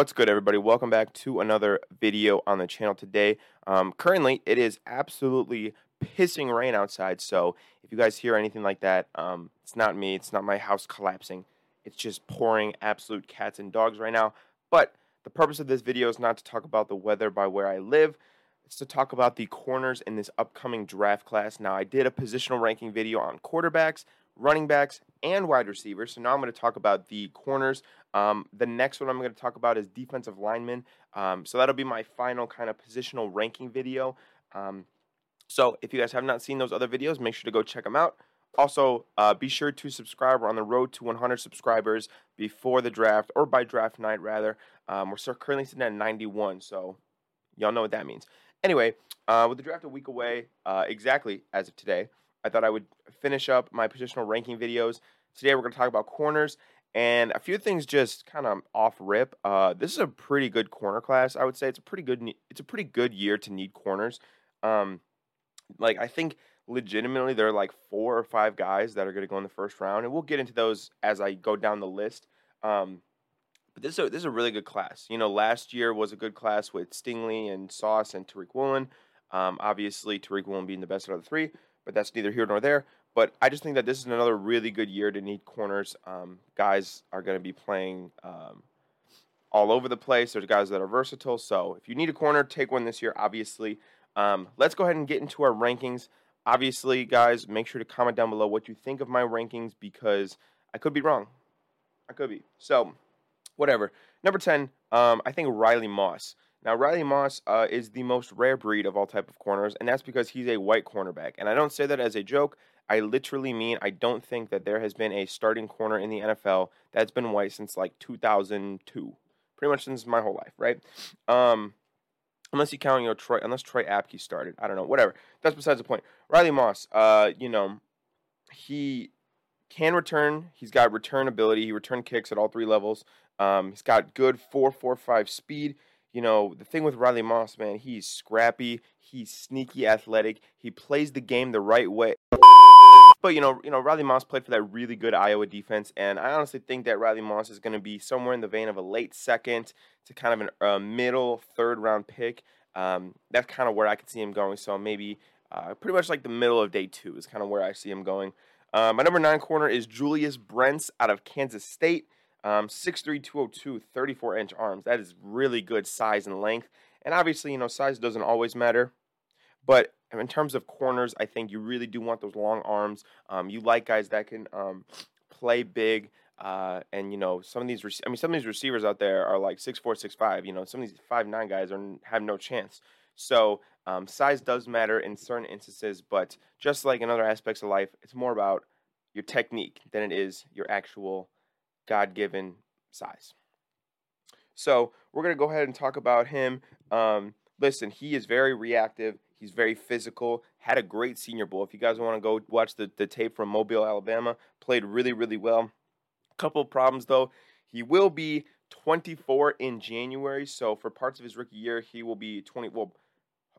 What's good, everybody? Welcome back to another video on the channel today. Um, currently, it is absolutely pissing rain outside, so if you guys hear anything like that, um, it's not me. It's not my house collapsing. It's just pouring absolute cats and dogs right now. But the purpose of this video is not to talk about the weather by where I live. It's to talk about the corners in this upcoming draft class. Now, I did a positional ranking video on quarterbacks, running backs, and wide receivers. So now I'm going to talk about the corners. Um, the next one I'm going to talk about is defensive linemen. Um, so that'll be my final kind of positional ranking video. Um, so if you guys have not seen those other videos, make sure to go check them out. Also, uh, be sure to subscribe. We're on the road to 100 subscribers before the draft, or by draft night, rather. Um, we're currently sitting at 91, so y'all know what that means. Anyway, uh, with the draft a week away, uh, exactly as of today, I thought I would finish up my positional ranking videos. Today we're going to talk about corners and a few things just kind of off rip. Uh, this is a pretty good corner class. I would say it's a pretty good. It's a pretty good year to need corners. Um, like I think legitimately there are like four or five guys that are going to go in the first round, and we'll get into those as I go down the list. Um, but this is a, this is a really good class. You know, last year was a good class with Stingley and Sauce and Tariq Woolen. Um, obviously, Tariq Woolen being the best out of the three but that's neither here nor there. But I just think that this is another really good year to need corners. Um, guys are going to be playing um, all over the place. There's guys that are versatile. So if you need a corner, take one this year, obviously. Um, let's go ahead and get into our rankings. Obviously, guys, make sure to comment down below what you think of my rankings because I could be wrong. I could be. So, whatever. Number 10, um, I think Riley Moss. Now, Riley Moss uh, is the most rare breed of all type of corners, and that's because he's a white cornerback. And I don't say that as a joke. I literally mean I don't think that there has been a starting corner in the NFL that's been white since like 2002, pretty much since my whole life, right? Um, unless you count, you know, Troy, unless Troy Apke started, I don't know, whatever. That's besides the point. Riley Moss, uh, you know, he can return. He's got return ability. He return kicks at all three levels. Um, he's got good four four five speed you know, the thing with Riley Moss, man, he's scrappy, he's sneaky athletic, he plays the game the right way. But you know, you know, Riley Moss played for that really good Iowa defense, and I honestly think that Riley Moss is going to be somewhere in the vein of a late second to kind of a uh, middle third round pick. Um, that's kind of where I could see him going. So maybe uh, pretty much like the middle of day two is kind of where I see him going. Uh, my number nine corner is Julius Brents out of Kansas State. Um, 6'3", 202, 34 inch arms. That is really good size and length. And obviously, you know, size doesn't always matter. But in terms of corners, I think you really do want those long arms. Um, you like guys that can um, play big. Uh, and you know some of these, rec- I mean, some of these receivers out there are like six four, six five. You know, some of these five nine guys are have no chance. So um, size does matter in certain instances, but just like in other aspects of life, it's more about your technique than it is your actual God given size. So we're going to go ahead and talk about him. Um, listen, he is very reactive. He's very physical. Had a great Senior Bowl. If you guys want to go watch the, the tape from Mobile, Alabama, played really, really well. Couple problems though. He will be 24 in January. So for parts of his rookie year, he will be 20. Well,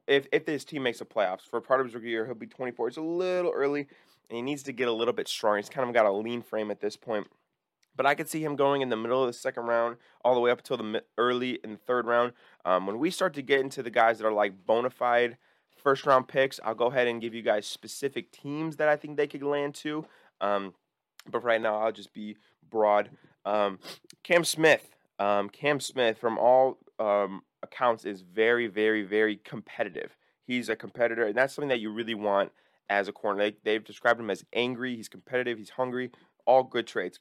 if if this team makes the playoffs, for part of his rookie year, he'll be 24. It's a little early, and he needs to get a little bit stronger. He's kind of got a lean frame at this point. But I could see him going in the middle of the second round, all the way up until the early in the third round. Um, when we start to get into the guys that are like bona fide first round picks, I'll go ahead and give you guys specific teams that I think they could land to. Um, but right now, I'll just be broad. Um, Cam Smith, um, Cam Smith, from all um, accounts, is very, very, very competitive. He's a competitor, and that's something that you really want as a corner. They, they've described him as angry, he's competitive, he's hungry, all good traits.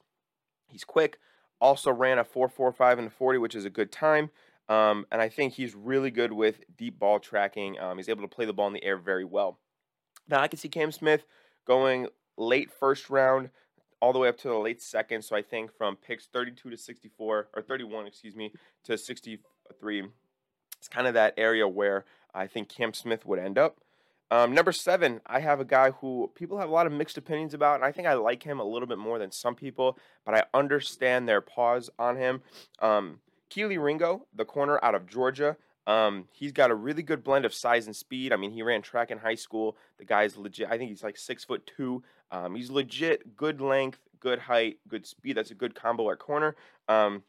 He's quick. Also ran a 4.45 and the 40, which is a good time. Um, and I think he's really good with deep ball tracking. Um, he's able to play the ball in the air very well. Now I can see Cam Smith going late first round all the way up to the late second. So I think from picks 32 to 64 or 31, excuse me, to 63, it's kind of that area where I think Cam Smith would end up. Um, number seven, I have a guy who people have a lot of mixed opinions about, and I think I like him a little bit more than some people, but I understand their pause on him. Um, Kelee Ringo, the corner out of Georgia, um, he's got a really good blend of size and speed. I mean, he ran track in high school. The guy's legit. I think he's like six foot two. Um, he's legit, good length, good height, good speed. That's a good combo at corner. Um,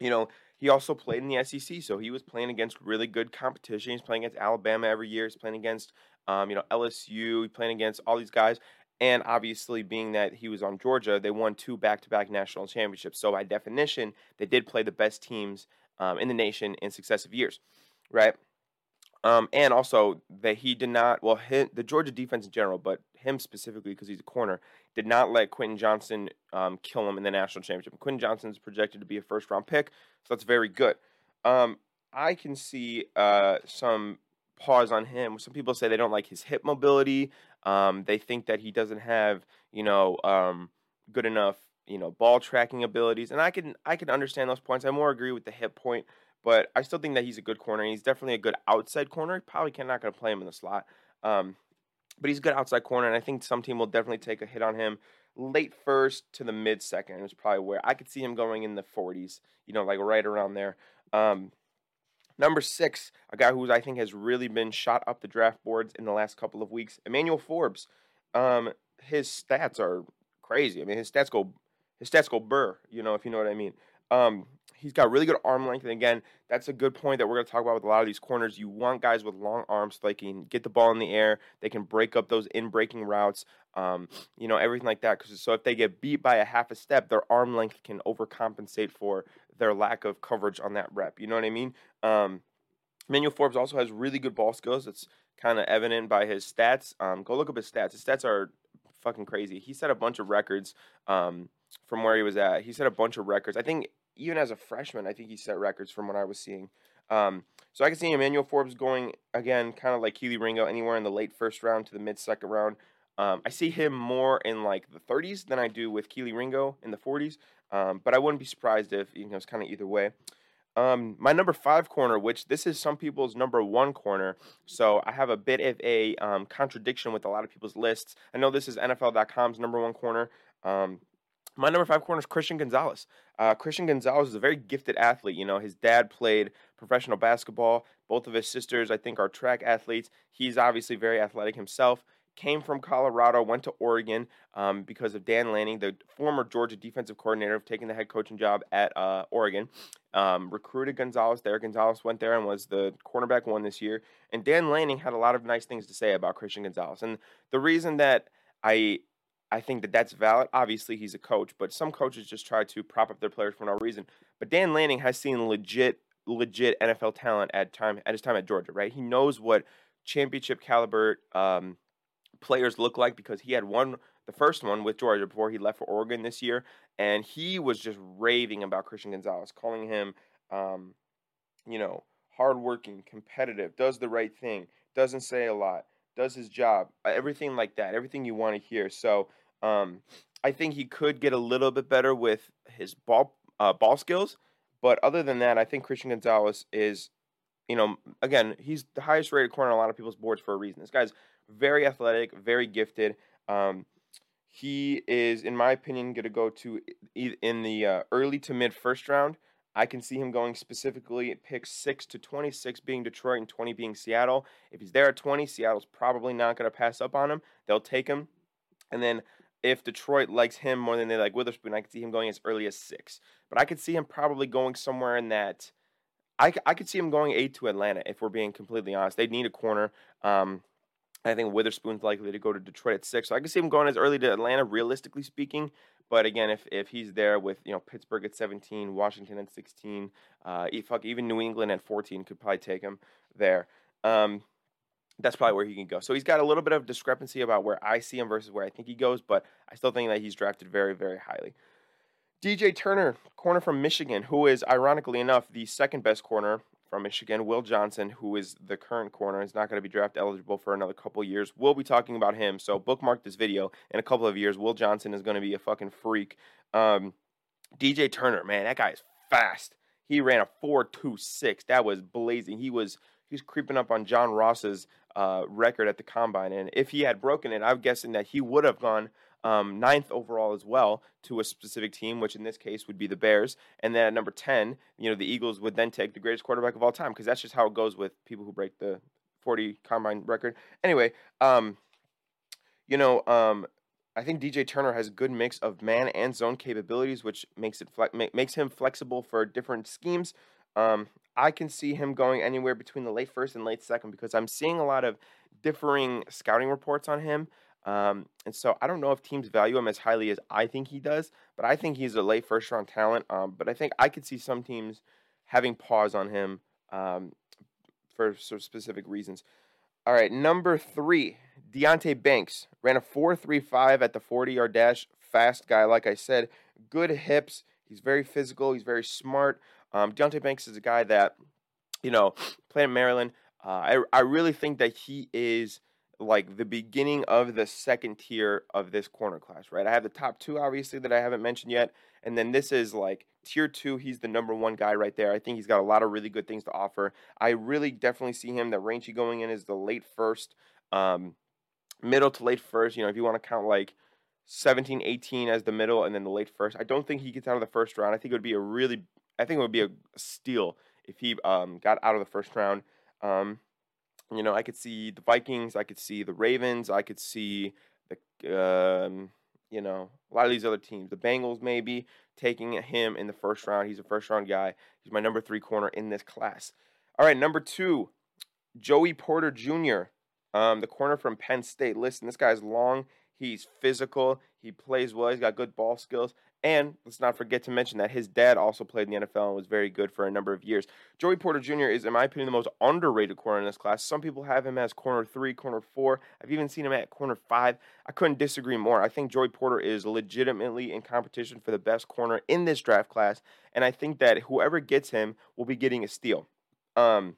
you know, he also played in the SEC, so he was playing against really good competition. He's playing against Alabama every year. He's playing against, um, you know, LSU. He's playing against all these guys. And obviously, being that he was on Georgia, they won two back-to-back national championships. So by definition, they did play the best teams um, in the nation in successive years, right? Um, and also that he did not, well, the Georgia defense in general, but him specifically because he's a corner, did not let Quentin Johnston um, kill him in the national championship. Quentin Johnston is projected to be a first round pick, so that's very good. Um, I can see uh, some pause on him. Some people say they don't like his hip mobility. Um, they think that he doesn't have, you know, um, good enough, you know, ball tracking abilities. And I can I can understand those points. I more agree with the hip point, but I still think that he's a good corner. he's definitely a good outside corner. Probably cannot going to play him in the slot. Um, but he's a good outside corner, and I think some team will definitely take a hit on him late first to the mid second is probably where I could see him going in the 40s, you know, like right around there. Um, number six, a guy who I think has really been shot up the draft boards in the last couple of weeks, Emmanuel Forbes. Um, his stats are crazy. I mean, his stats go his stats go burr, you know, if you know what I mean. Um, he's got really good arm length, and again, that's a good point that we're going to talk about with a lot of these corners. You want guys with long arms so they can get the ball in the air, they can break up those in breaking routes, um, you know, everything like that. Because so if they get beat by a half a step, their arm length can overcompensate for their lack of coverage on that rep. You know what I mean? Um, Manuel Forbes also has really good ball skills. It's kind of evident by his stats. Um, go look up his stats. His stats are fucking crazy. He set a bunch of records um, from where he was at. He set a bunch of records. I think even as a freshman, I think he set records from what I was seeing. Um, so I can see Emmanuel Forbes going again, kind of like Kelee Ringo, anywhere in the late first round to the mid second round. Um, I see him more in like the 30s than I do with Kelee Ringo in the 40s, um, but I wouldn't be surprised if you know it's kind of either way. Um, my number five corner, which this is some people's number one corner, so I have a bit of a um, contradiction with a lot of people's lists. I know this is NFL.com's number one corner. My number five corner is Christian Gonzalez. Uh, Christian Gonzalez is a very gifted athlete. You know, his dad played professional basketball. Both of his sisters, I think, are track athletes. He's obviously very athletic himself. Came from Colorado, went to Oregon um, because of Dan Lanning, the former Georgia defensive coordinator, taking the head coaching job at uh, Oregon. Um, recruited Gonzalez there. Gonzalez went there and was the cornerback one this year. And Dan Lanning had a lot of nice things to say about Christian Gonzalez. And the reason that I I think that that's valid. Obviously, he's a coach, but some coaches just try to prop up their players for no reason. But Dan Lanning has seen legit, legit NFL talent at time at his time at Georgia. Right, he knows what championship caliber um, players look like because he had one, the first one with Georgia before he left for Oregon this year, and he was just raving about Christian Gonzalez, calling him, um, you know, hardworking, competitive, does the right thing, doesn't say a lot does his job, uh, everything like that, everything you want to hear. So um, I think he could get a little bit better with his ball uh, ball skills, but other than that, I think Christian Gonzalez is, you know, again, he's the highest rated corner on a lot of people's boards for a reason. This guy's very athletic, very gifted. Um, he is, in my opinion, going to go to in the uh, early to mid first round. I can see him going specifically at pick 6 to 26 being Detroit and 20 being Seattle. If he's there at 20, Seattle's probably not going to pass up on him. They'll take him. And then if Detroit likes him more than they like Witherspoon, I could see him going as early as 6. But I could see him probably going somewhere in that. I, I could see him going 8 to Atlanta if we're being completely honest. They'd need a corner. Um, I think Witherspoon's likely to go to Detroit at six. So I can see him going as early to Atlanta, realistically speaking. But again, if, if he's there with you know Pittsburgh at 17, Washington at 16, uh, fuck, even New England at 14 could probably take him there. Um, that's probably where he can go. So he's got a little bit of discrepancy about where I see him versus where I think he goes, but I still think that he's drafted very, very highly. DJ Turner, corner from Michigan, who is ironically enough the second best corner from Michigan, Will Johnson, who is the current corner, is not going to be draft eligible for another couple years. We'll be talking about him. So bookmark this video. In a couple of years, Will Johnson is going to be a fucking freak. Um, DJ Turner, man, that guy is fast. He ran a four two six. That was blazing. He was he was creeping up on John Ross's uh, record at the combine, and if he had broken it, I'm guessing that he would have gone um, ninth overall as well to a specific team, which in this case would be the Bears. And then at number 10, you know, the Eagles would then take the greatest quarterback of all time because that's just how it goes with people who break the 40 combine record. Anyway, um, you know, um, I think DJ Turner has a good mix of man and zone capabilities, which makes it fle- makes him flexible for different schemes. Um, I can see him going anywhere between the late first and late second because I'm seeing a lot of differing scouting reports on him. Um, and so I don't know if teams value him as highly as I think he does, but I think he's a late first round talent. Um, but I think I could see some teams having pause on him um, for specific reasons. All right, number three, Deonte Banks ran a 4.35 at the 40 yard dash. Fast guy, like I said, good hips. He's very physical. He's very smart. Um, Deonte Banks is a guy that, you know, played in Maryland. Uh, I I really think that he is like the beginning of the second tier of this corner class, right? I have the top two, obviously, that I haven't mentioned yet. And then this is like tier two. He's the number one guy right there. I think he's got a lot of really good things to offer. I really definitely see him. The range he going in is the late first, um, middle to late first. You know, if you want to count like 17, 18 as the middle and then the late first. I don't think he gets out of the first round. I think it would be a really, I think it would be a steal if he um, got out of the first round. Um, you know, I could see the Vikings, I could see the Ravens, I could see the, um, you know, a lot of these other teams, the Bengals maybe taking him in the first round. He's a first round guy. He's my number three corner in this class. All right, number two, Joey Porter Jr., um, the corner from Penn State. Listen, this guy's long. He's physical. He plays well. He's got good ball skills. And let's not forget to mention that his dad also played in the NFL and was very good for a number of years. Joey Porter Jr. is, in my opinion, the most underrated corner in this class. Some people have him as corner three, corner four. I've even seen him at corner five. I couldn't disagree more. I think Joey Porter is legitimately in competition for the best corner in this draft class. And I think that whoever gets him will be getting a steal. Um,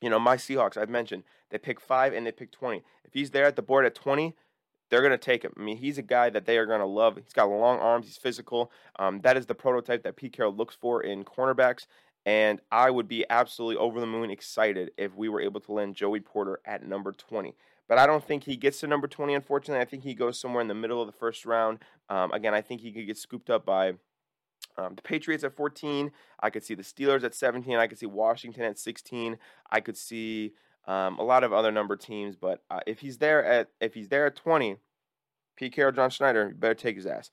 you know, my Seahawks, I've mentioned, they pick five and they pick 20. If he's there at the board at 20, they're going to take him. I mean, he's a guy that they are going to love. He's got long arms. He's physical. Um, that is the prototype that Pete Carroll looks for in cornerbacks. And I would be absolutely over the moon excited if we were able to land Joey Porter at number 20. But I don't think he gets to number 20, unfortunately. I think he goes somewhere in the middle of the first round. Um, again, I think he could get scooped up by um, the Patriots at 14. I could see the Steelers at 17. I could see Washington at 16. I could see um, a lot of other number teams. But uh, if he's there at if he's there at 20, Pete Carroll, John Schneider, you better take his ass.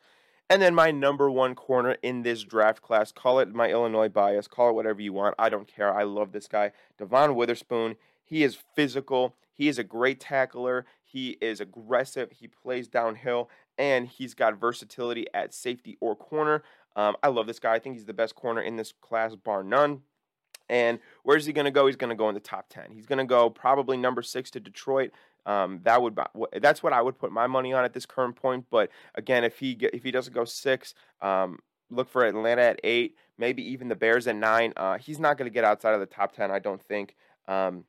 And then my number one corner in this draft class, call it my Illinois bias, call it whatever you want. I don't care. I love this guy. Devon Witherspoon, he is physical. He is a great tackler. He is aggressive. He plays downhill, and he's got versatility at safety or corner. Um, I love this guy. I think he's the best corner in this class, bar none. And where's he going to go? He's going to go in the top 10. He's going to go probably number six to Detroit. Um, that would that's what I would put my money on at this current point. But again, if he if he doesn't go six, um, look for Atlanta at eight, maybe even the Bears at nine. Uh, he's not going to get outside of the top ten, I don't think. Um,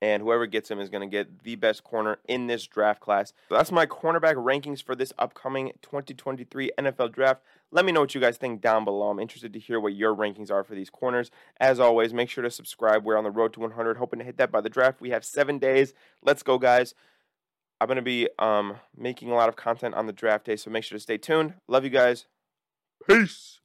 and whoever gets him is going to get the best corner in this draft class. So that's my cornerback rankings for this upcoming 2023 NFL draft. Let me know what you guys think down below. I'm interested to hear what your rankings are for these corners. As always, make sure to subscribe. We're on the road to 100, hoping to hit that by the draft. We have seven days. Let's go, guys. I'm going to be um, making a lot of content on the draft day, so make sure to stay tuned. Love you guys. Peace.